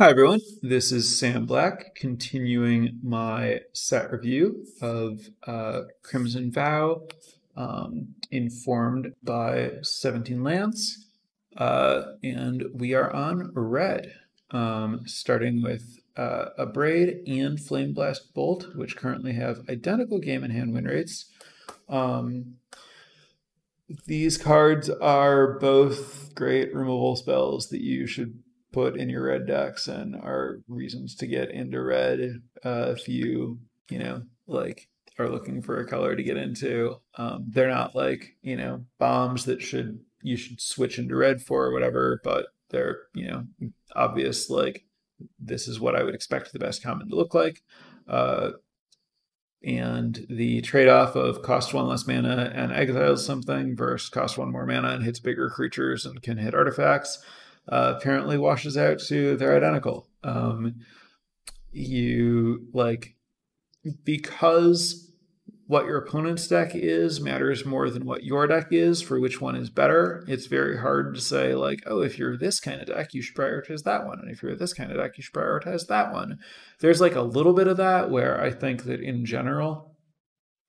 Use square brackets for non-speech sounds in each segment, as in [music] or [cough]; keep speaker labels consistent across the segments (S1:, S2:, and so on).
S1: Hi everyone, this is Sam Black, continuing my set review of uh, Crimson Vow, um, informed by 17 lands, uh, and we are on red, um, starting with uh, Abrade and Flame-Blessed Bolt, which currently have identical game and hand win rates. Um, these cards are both great removal spells that you should put in your red decks and are reasons to get into red uh, if you you know like are looking for a color to get into. Um, they're not like you know bombs that should you should switch into red for or whatever but they're you know obvious like this is what i would expect the best common to look like. Uh, and the trade-off of cost one less mana and exiles something versus cost one more mana and hits bigger creatures and can hit artifacts uh, apparently washes out to they're identical. Um, you like because what your opponent's deck is matters more than what your deck is for which one is better. It's very hard to say like, oh, if you're this kind of deck, you should prioritize that one, and if you're this kind of deck, you should prioritize that one. There's like a little bit of that where I think that in general,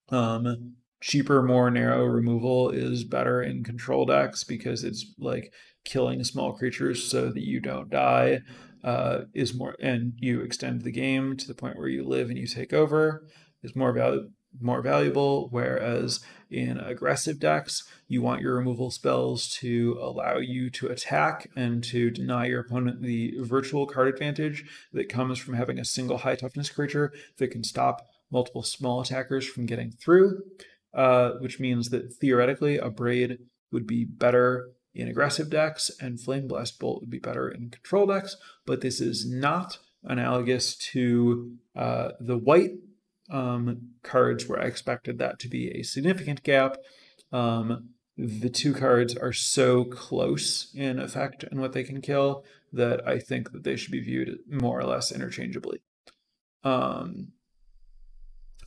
S1: um, cheaper, more narrow removal is better in control decks because it's like killing small creatures so that you don't die uh, is more, and you extend the game to the point where you live and you take over is more valuable more valuable. Whereas in aggressive decks you want your removal spells to allow you to attack and to deny your opponent the virtual card advantage that comes from having a single high toughness creature that can stop multiple small attackers from getting through uh, which means that theoretically Abrade would be better in aggressive decks, and Flame-Blessed Bolt would be better in control decks, but this is not analogous to uh, the white um, cards where I expected that to be a significant gap. Um, the two cards are so close in effect and what they can kill that I think that they should be viewed more or less interchangeably. Um,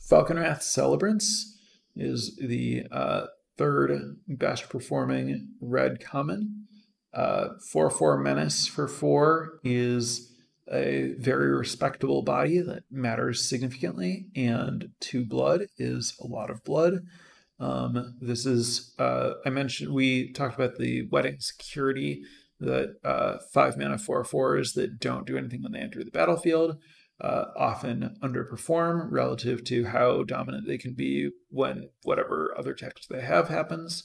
S1: Falkenrath Celebrants is the uh, third best performing red common. Uh, 4 4 Menace for 4 is a very respectable body that matters significantly, and 2 blood is a lot of blood. Um, this is, uh, I mentioned, we talked about the wedding security that uh, 5 mana 4 4s that don't do anything when they enter the battlefield uh, often underperform relative to how dominant they can be when whatever other text they have happens.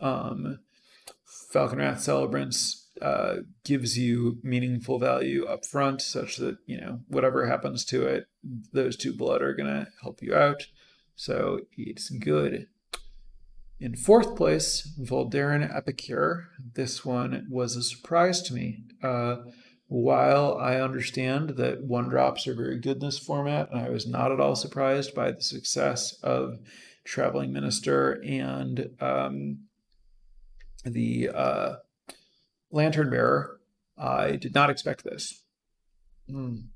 S1: Um, Falkenrath Celebrants uh, gives you meaningful value up front, such that you know whatever happens to it, those two blood are gonna help you out. So it's good. In fourth place, Voldaren Epicure. This one was a surprise to me. Uh, while I understand that one drops are very good in this format, and I was not at all surprised by the success of Traveling Minister and um, the uh, Lantern Bearer, I did not expect this. Mm.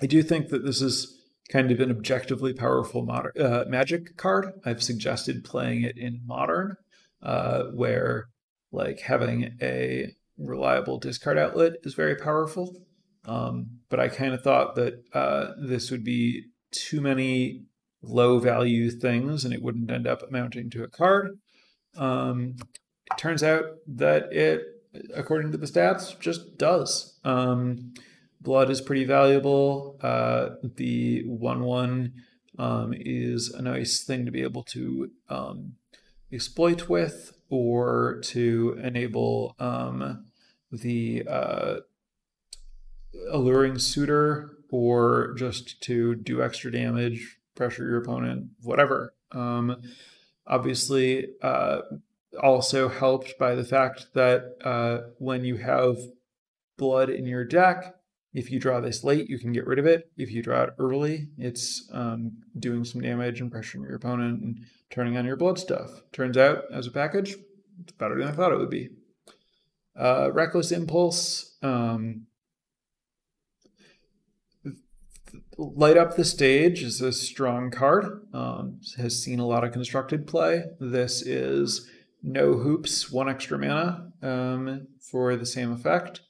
S1: I do think that this is kind of an objectively powerful uh, magic card. I've suggested playing it in modern, uh, where like having a reliable discard outlet is very powerful. Um, but I kind of thought that uh, this would be too many low value things and it wouldn't end up amounting to a card. Um, it turns out that it, according to the stats, just does. Um, blood is pretty valuable. Uh, the 1 1 um, is a nice thing to be able to um, exploit with or to enable um, the uh, alluring suitor or just to do extra damage, pressure your opponent, whatever. Um, obviously, uh, also helped by the fact that uh, when you have blood in your deck, if you draw this late, you can get rid of it. If you draw it early, it's um, doing some damage and pressuring your opponent and turning on your blood stuff. Turns out, as a package, it's better than I thought it would be. Uh, Reckless Impulse. Um, Light Up the Stage is a strong card. Um, has seen a lot of constructed play. This is no hoops, one extra mana um, for the same effect.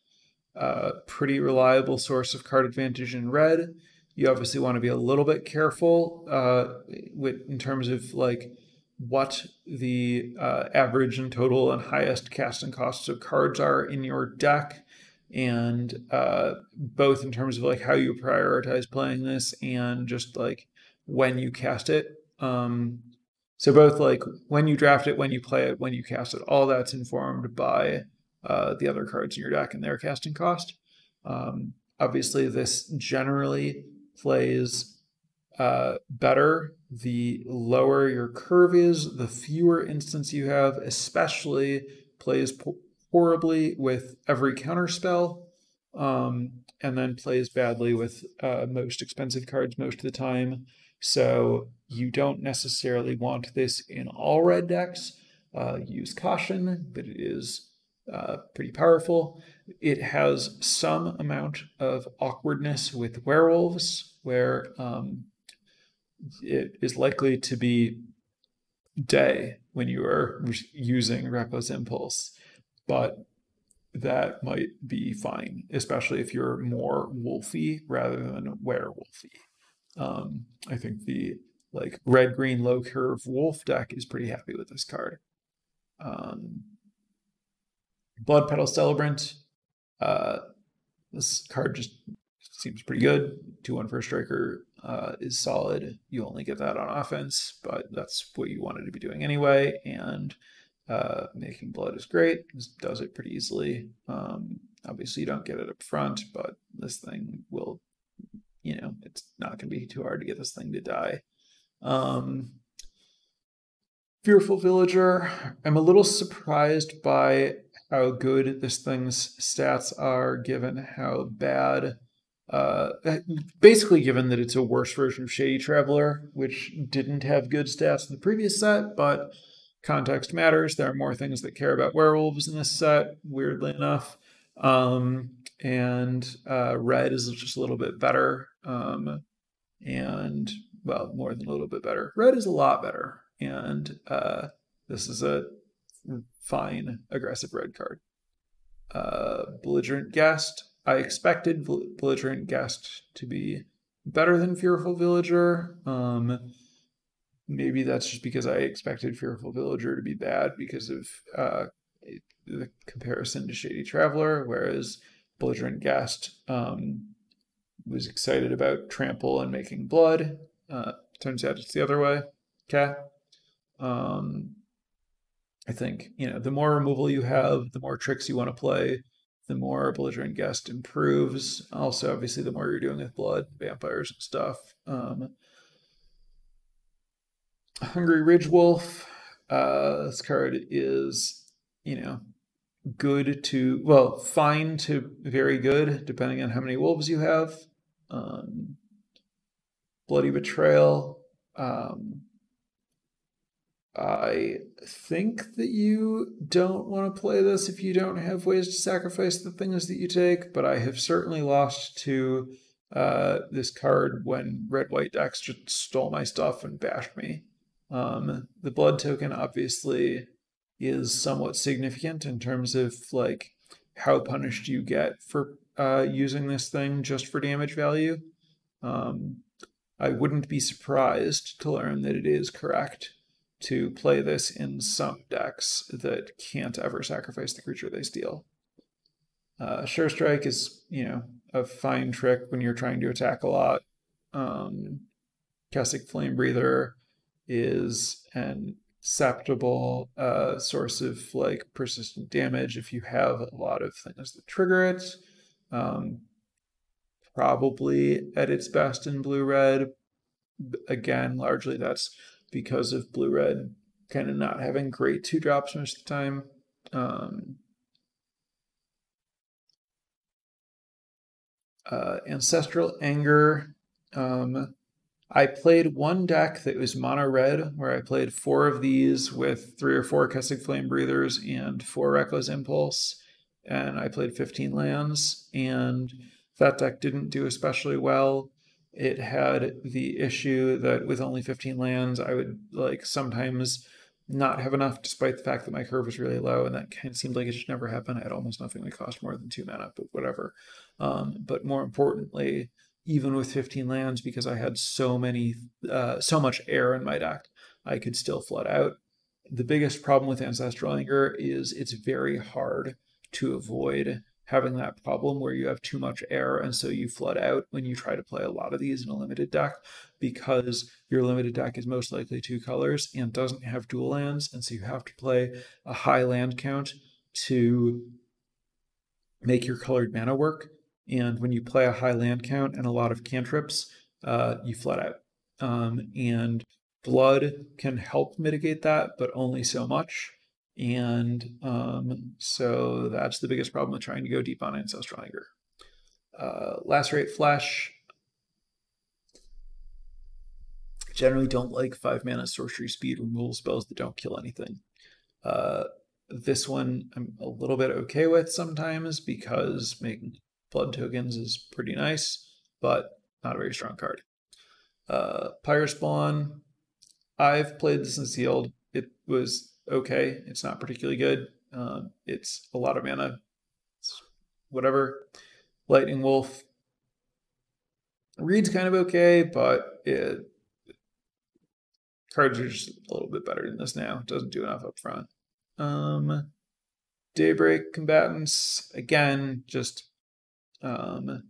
S1: a pretty reliable source of card advantage in red. You obviously want to be a little bit careful uh, with in terms of like what the uh, average and total and highest casting costs of cards are in your deck. And uh, both in terms of like how you prioritize playing this and just like when you cast it. Um, so both like when you draft it when you play it when you cast it all that's informed by uh, the other cards in your deck and their casting cost. Um, obviously this generally plays uh, better the lower your curve is, the fewer instants you have, especially plays horribly with every counter spell, um, and then plays badly with uh, most expensive cards most of the time. So you don't necessarily want this in all red decks. Uh, use caution, but it is uh, pretty powerful. It has some amount of awkwardness with werewolves, where um, it is likely to be day when you are using Reckless Impulse, but that might be fine, especially if you're more wolfy rather than werewolfy. Um, I think the like red green low curve wolf deck is pretty happy with this card. Um, Blood Petal Celebrant. Uh, this card just seems pretty good. 2 1 first striker uh, is solid. You only get that on offense, but that's what you wanted to be doing anyway. And uh, making blood is great. This does it pretty easily. Um, obviously, you don't get it up front, but this thing will, you know, it's not going to be too hard to get this thing to die. Um, Fearful Villager. I'm a little surprised by how good this thing's stats are, given how bad uh, basically, given that it's a worse version of Shady Traveler, which didn't have good stats in the previous set, but context matters. There are more things that care about werewolves in this set, weirdly enough. Um, and uh, red is just a little bit better. Um, and, well, more than a little bit better. Red is a lot better. And uh, this is a fine aggressive red card. Uh, belligerent guest I expected Belligerent Guest to be better than Fearful Villager. Um, maybe that's just because I expected Fearful Villager to be bad because of uh, the comparison to Shady Traveler, whereas Belligerent Guest um, was excited about Trample and making blood. Uh, turns out it's the other way. Okay. Um, I think, you know, the more removal you have, the more tricks you want to play, the more belligerent guest improves. Also, obviously, the more you're doing with blood, vampires and stuff. Um, Hungry Ridgewolf. Uh, this card is, you know, good to well, fine to very good, depending on how many wolves you have. Um, Bloody Betrayal. Um, I think that you don't want to play this if you don't have ways to sacrifice the things that you take, but I have certainly lost to uh, this card when red white decks just stole my stuff and bashed me. Um, the blood token obviously is somewhat significant in terms of like how punished you get for uh, using this thing just for damage value. Um, I wouldn't be surprised to learn that it is correct to play this in some decks that can't ever sacrifice the creature they steal. Uh, Sure Strike is, you know, a fine trick when you're trying to attack a lot. Um, Kessig Flamebreather is an acceptable uh, source of like persistent damage if you have a lot of things that trigger it. Um, probably at its best in blue red. Again, largely that's because of blue red kind of not having great two drops most of the time. Um, uh, Ancestral Anger. Um, I played one deck that was mono red, where I played four of these with three or four Kessig Flamebreathers and four Reckless Impulse, and I played 15 lands, and that deck didn't do especially well it had the issue that with only 15 lands, I would like sometimes not have enough, despite the fact that my curve was really low, and that kind of seemed like it should never happen. I had almost nothing that cost more than two mana, but whatever. Um, but more importantly, even with 15 lands, because I had so many, uh, so much air in my deck, I could still flood out. The biggest problem with Ancestral Anger is it's very hard to avoid having that problem where you have too much air and so you flood out when you try to play a lot of these in a limited deck because your limited deck is most likely two colors and doesn't have dual lands and so you have to play a high land count to make your colored mana work. And when you play a high land count and a lot of cantrips uh, you flood out. Um, and blood can help mitigate that but only so much and um, so that's the biggest problem with trying to go deep on Ancestral Anger. Uh, Lacerate Flesh. Generally don't like five mana sorcery speed removal spells that don't kill anything. Uh, this one I'm a little bit okay with sometimes because making blood tokens is pretty nice, but not a very strong card. Uh, Pyre Spawn. I've played this in sealed. It was okay. It's not particularly good. Um, it's a lot of mana. It's whatever. Lightning Wolf reads kind of okay, but it cards are just a little bit better than this now. It doesn't do enough up front. Um, Daybreak Combatants again, just um,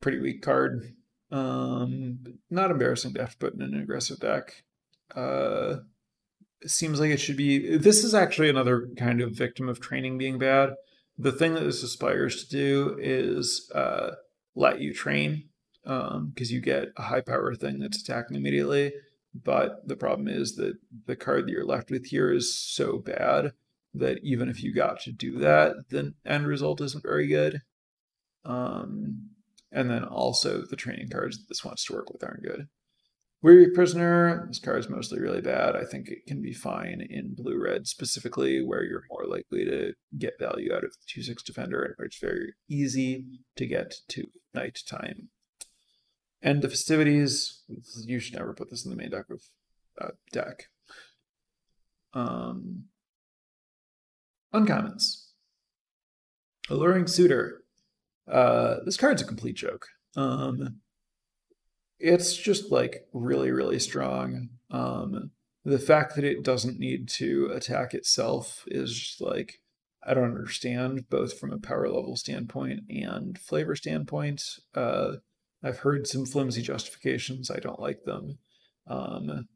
S1: pretty weak card. Um, not embarrassing to have to put in an aggressive deck. Uh, seems like it should be. This is actually another kind of victim of training being bad. The thing that this aspires to do is uh, let you train because um, you get a high power thing that's attacking immediately. But the problem is that the card that you're left with here is so bad that even if you got to do that, the end result isn't very good. Um, and then also the training cards that this wants to work with aren't good. Weary Prisoner, this card is mostly really bad. I think it can be fine in blue red specifically, where you're more likely to get value out of the 2 6 defender, and where it's very easy to get to nighttime. End the festivities. You should never put this in the main deck of uh, deck. Um, uncommons. Alluring Suitor. Uh, this card's a complete joke. Um, it's just like really really strong. Um the fact that it doesn't need to attack itself is like i don't understand both from a power level standpoint and flavor standpoint. Uh i've heard some flimsy justifications. I don't like them. Um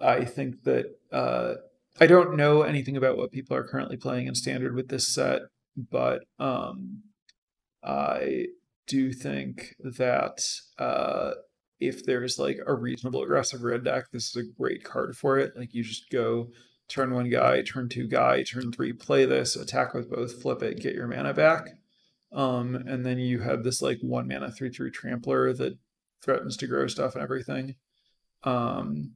S1: i think that uh i don't know anything about what people are currently playing in standard with this set but um i do think that uh if there's like a reasonable aggressive red deck, this is a great card for it. Like you just go turn one guy, turn two guy, turn three, play this, attack with both, flip it, get your mana back. Um, and then you have this like one mana three three trampler that threatens to grow stuff and everything. Um,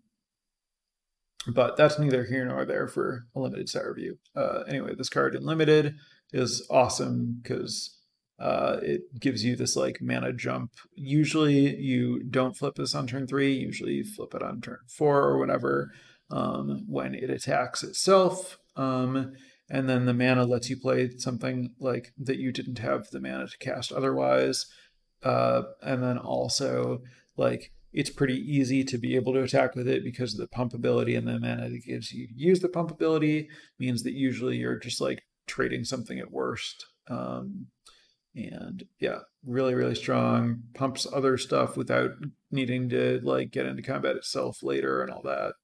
S1: but that's neither here nor there for a limited set review. Uh, anyway, this card in limited is awesome because uh, it gives you this like mana jump. Usually you don't flip this on turn three. Usually you flip it on turn four or whatever um, when it attacks itself. Um, and then the mana lets you play something like that you didn't have the mana to cast otherwise. Uh, and then also like it's pretty easy to be able to attack with it because of the pump ability and the mana it gives you to use the pump ability means that usually you're just like trading something at worst. Um, and yeah really really strong pumps other stuff without needing to like get into combat itself later and all that.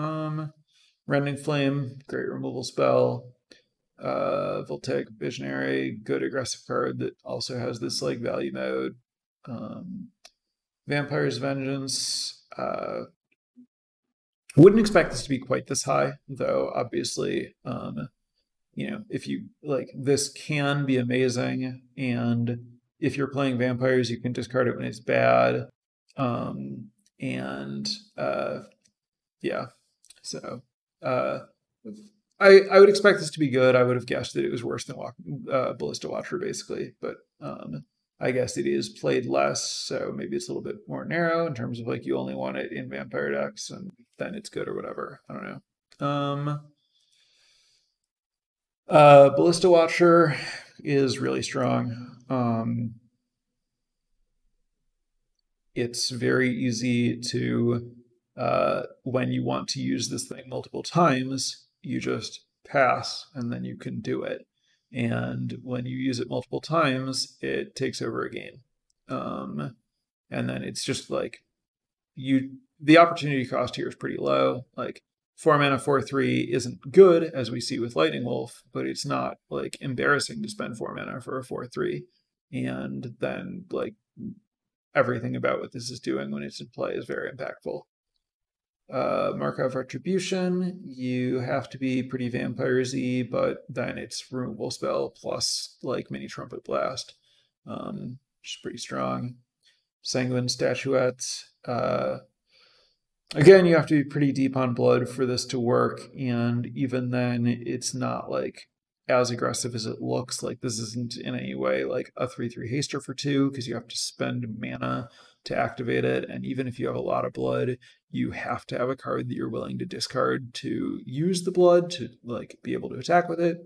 S1: Um rending flame great removal spell. Uh voltaic visionary good aggressive card that also has this like value mode. Um vampire's vengeance uh wouldn't expect this to be quite this high though obviously um you know, if you like, this can be amazing. And if you're playing vampires, you can discard it when it's bad. Um, and uh, yeah, so uh, I I would expect this to be good. I would have guessed that it was worse than walk, uh, Ballista Watcher, basically. But um, I guess it is played less, so maybe it's a little bit more narrow in terms of like you only want it in vampire decks and then it's good or whatever. I don't know. Um uh Ballista Watcher is really strong. Um it's very easy to uh when you want to use this thing multiple times, you just pass and then you can do it and when you use it multiple times, it takes over a game. Um, and then it's just like you the opportunity cost here is pretty low. Like four mana four three isn't good as we see with Lightning Wolf, but it's not like embarrassing to spend four mana for a four three. And then like everything about what this is doing when it's in play is very impactful uh, Markov Retribution, you have to be pretty vampires-y, but then it's removal spell plus like mini trumpet blast, um, which is pretty strong. Sanguine statuettes, Uh, again, you have to be pretty deep on blood for this to work, and even then, it's not like as aggressive as it looks. Like this isn't in any way like a 3-3 haster for two, because you have to spend mana to activate it. And even if you have a lot of blood, you have to have a card that you're willing to discard to use the blood to like be able to attack with it.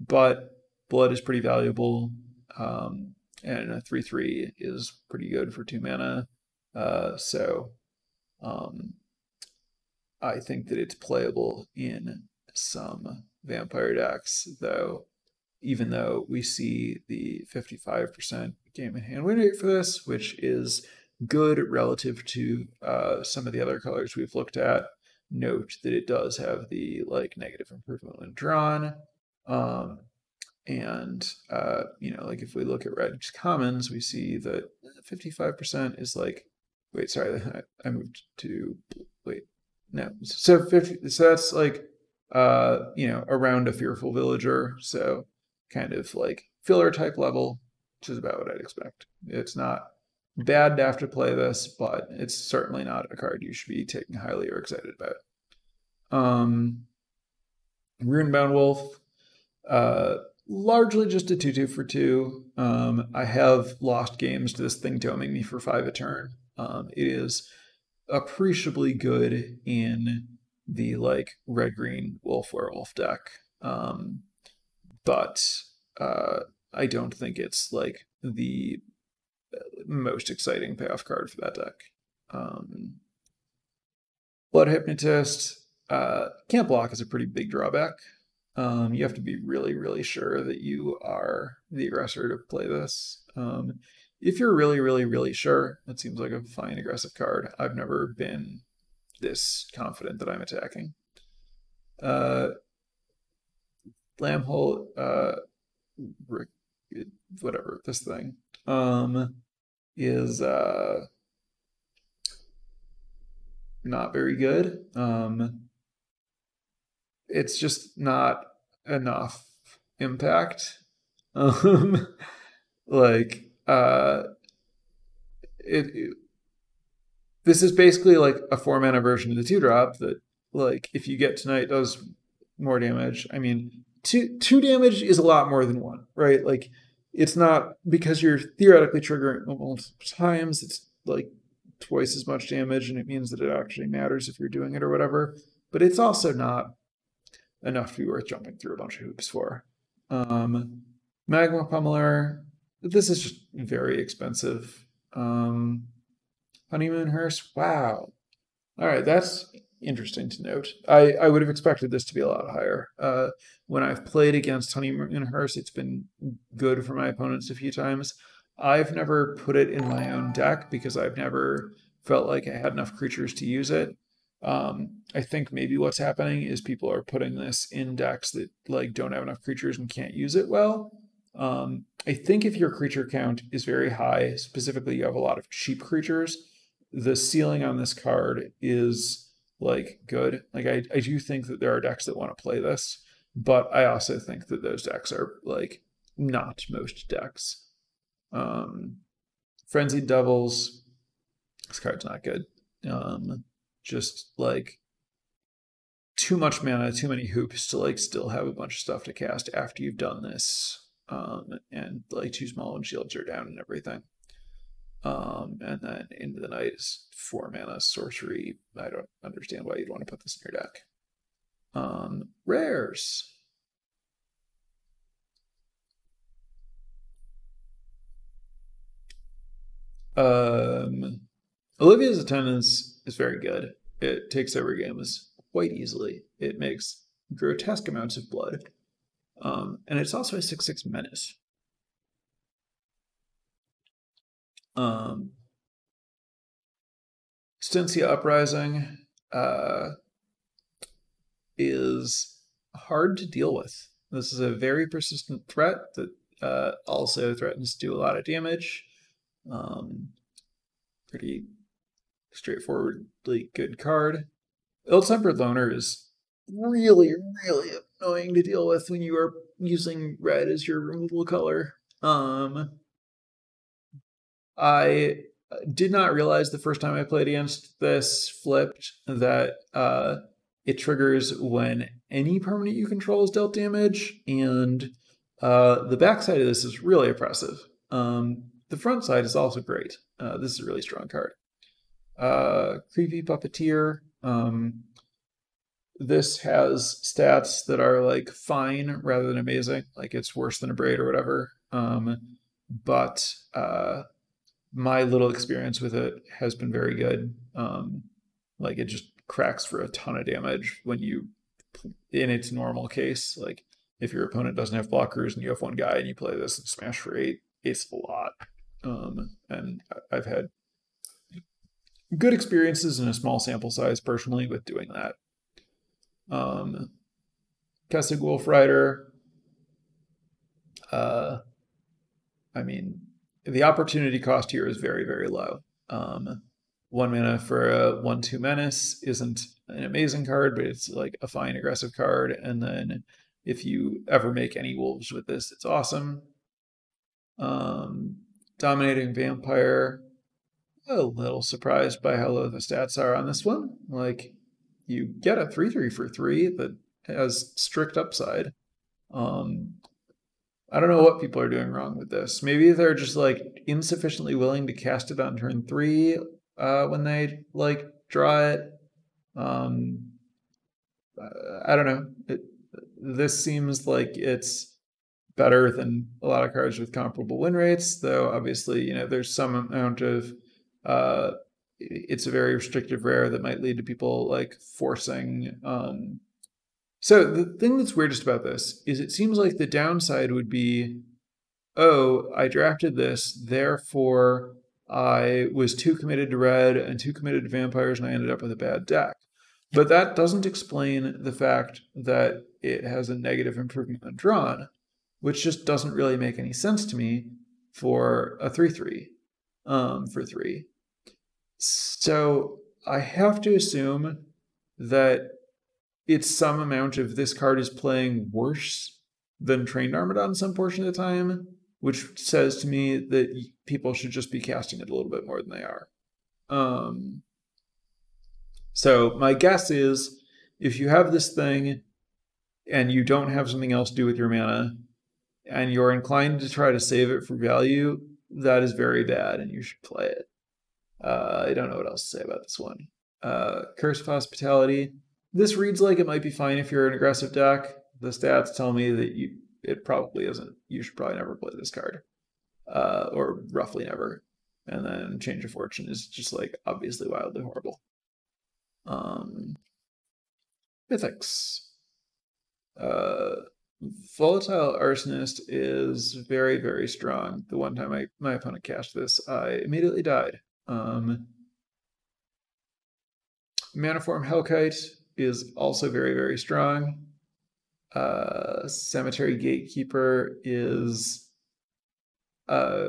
S1: But blood is pretty valuable. Um, and a 3 3 is pretty good for two mana. Uh, so um, I think that it's playable in some vampire decks, though, even though we see the 55% game in hand win rate for this, which is good relative to uh, some of the other colors we've looked at. Note that it does have the like negative improvement when drawn. Um, and uh, you know, like if we look at red commons, we see that 55% is like wait, sorry, [laughs] I moved to. No. So 50 so that's like uh, you know, around a fearful villager, so kind of like filler type level, which is about what I'd expect. It's not bad to have to play this, but it's certainly not a card you should be taking highly or excited about. Um, Runebound Wolf, uh, largely just a 2 2 for 2. Um, I have lost games to this thing doming me for 5 a turn. Um, it is appreciably good in the like red green wolf werewolf deck. Um, but uh, I don't think it's like the most exciting payoff card for that deck. Um, Blood Hypnotist uh, can't block is a pretty big drawback. Um, you have to be really, really sure that you are the aggressor to play this. Um, if you're really, really, really sure, it seems like a fine aggressive card. I've never been this confident that I'm attacking. Uh, Lambholt, uh, whatever, this thing um, is uh, not very good. Um, it's just not enough impact. [laughs] Um, like uh, it, it this is basically like a four mana version of the two drop that like if you get tonight does more damage. I mean, two two damage is a lot more than one, right? Like it's not because you're theoretically triggering multiple times, it's like twice as much damage, and it means that it actually matters if you're doing it or whatever. But it's also not enough to be worth jumping through a bunch of hoops for. Um, Magma Pummeler, this is just very expensive. Um, Honeymoon Hearse, wow. All right, that's interesting to note. I, I would have expected this to be a lot higher. Uh, when I've played against Honeymoon Hearse, it's been good for my opponents a few times. I've never put it in my own deck because I've never felt like I had enough creatures to use it. Um, I think maybe what's happening is people are putting this in decks that like don't have enough creatures and can't use it well. Um, I think if your creature count is very high, specifically you have a lot of cheap creatures, the ceiling on this card is like good. Like I, I do think that there are decks that want to play this, but I also think that those decks are like not most decks. Um Frenzied Devils, this card's not good. Um just like too much mana, too many hoops to like still have a bunch of stuff to cast after you've done this. Um, and like two small one shields are down and everything. Um, and then into the night is four mana sorcery. I don't understand why you'd want to put this in your deck. Um, rares. Um, Olivia's Attendant is very good. It takes over games quite easily. It makes grotesque amounts of blood. Um, and it's also a 6 6 menace. Um, Stensia Uprising uh, is hard to deal with. This is a very persistent threat that uh, also threatens to do a lot of damage. Um, pretty straightforwardly good card. Ill-Tempered Loner is really, really annoying to deal with when you are using red as your removal color. Um, I did not realize the first time I played against this flipped that uh, it triggers when any permanent you control is dealt damage, and uh, the backside of this is really oppressive. Um, the front side is also great. Uh, this is a really strong card. Uh, Creepy Puppeteer. Um, this has stats that are like fine rather than amazing. Like it's worse than Abrade or whatever. Um, but uh, my little experience with it has been very good. Um, like it just cracks for a ton of damage when you, in its normal case, like if your opponent doesn't have blockers and you have one guy and you play this and smash for eight, it's a lot. Um, and I've had good experiences in a small sample size personally with doing that. Um, Kessig Wolfrider. Uh, I mean, the opportunity cost here is very, very low. Um, one mana for a one two menace isn't an amazing card, but it's like a fine aggressive card. And then if you ever make any wolves with this, it's awesome. Um, dominating vampire. A little surprised by how low the stats are on this one. Like you get a three three for three that has strict upside. Um, I don't know what people are doing wrong with this. Maybe they're just like insufficiently willing to cast it on turn three uh, when they like draw it. Um, I don't know. It, this seems like it's better than a lot of cards with comparable win rates, though obviously, you know, there's some amount of uh, it's a very restrictive rare that might lead to people like forcing um, so the thing that's weirdest about this is it seems like the downside would be, oh, I drafted this, therefore I was too committed to red and too committed to vampires, and I ended up with a bad deck. But that doesn't explain the fact that it has a negative improvement on drawn, which just doesn't really make any sense to me for a 3 3 um, for 3. So I have to assume that it's some amount of this card is playing worse than Trained Armodon some portion of the time, which says to me that people should just be casting it a little bit more than they are. Um, so my guess is if you have this thing and you don't have something else to do with your mana, and you're inclined to try to save it for value, that is very bad, and you should play it. Uh, I don't know what else to say about this one. Uh, Curse of Hospitality. This reads like it might be fine if you're an aggressive deck. The stats tell me that you it probably isn't. You should probably never play this card, uh, or roughly never. And then Change of Fortune is just like obviously wildly horrible. Um, mythics. Uh, Volatile Arsonist is very, very strong. The one time I, my opponent cast this, I immediately died. Um, Manaform Hellkite is also very, very strong. Uh, Cemetery Gatekeeper is a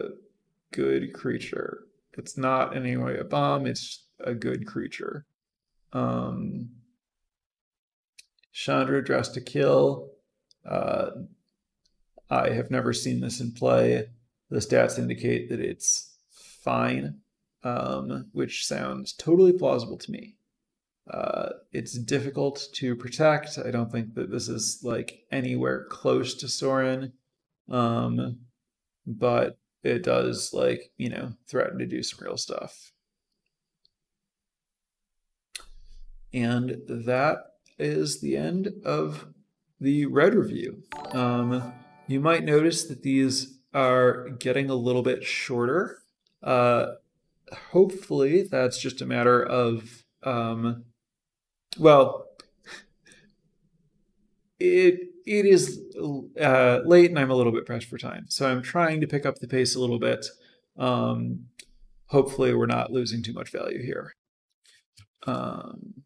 S1: good creature. It's not in any way a bomb, it's a good creature. Um, Chandra Dressed to Kill. Uh, I have never seen this in play. The stats indicate that it's fine, um, which sounds totally plausible to me. Uh, it's difficult to protect. I don't think that this is like anywhere close to Sorin. Um, but it does like, you know, threaten to do some real stuff. And that is the end of the red review. Um, you might notice that these are getting a little bit shorter. Uh, hopefully, that's just a matter of, um, well, it it is uh, late and I'm a little bit pressed for time, so I'm trying to pick up the pace a little bit. Um, hopefully, we're not losing too much value here. Um,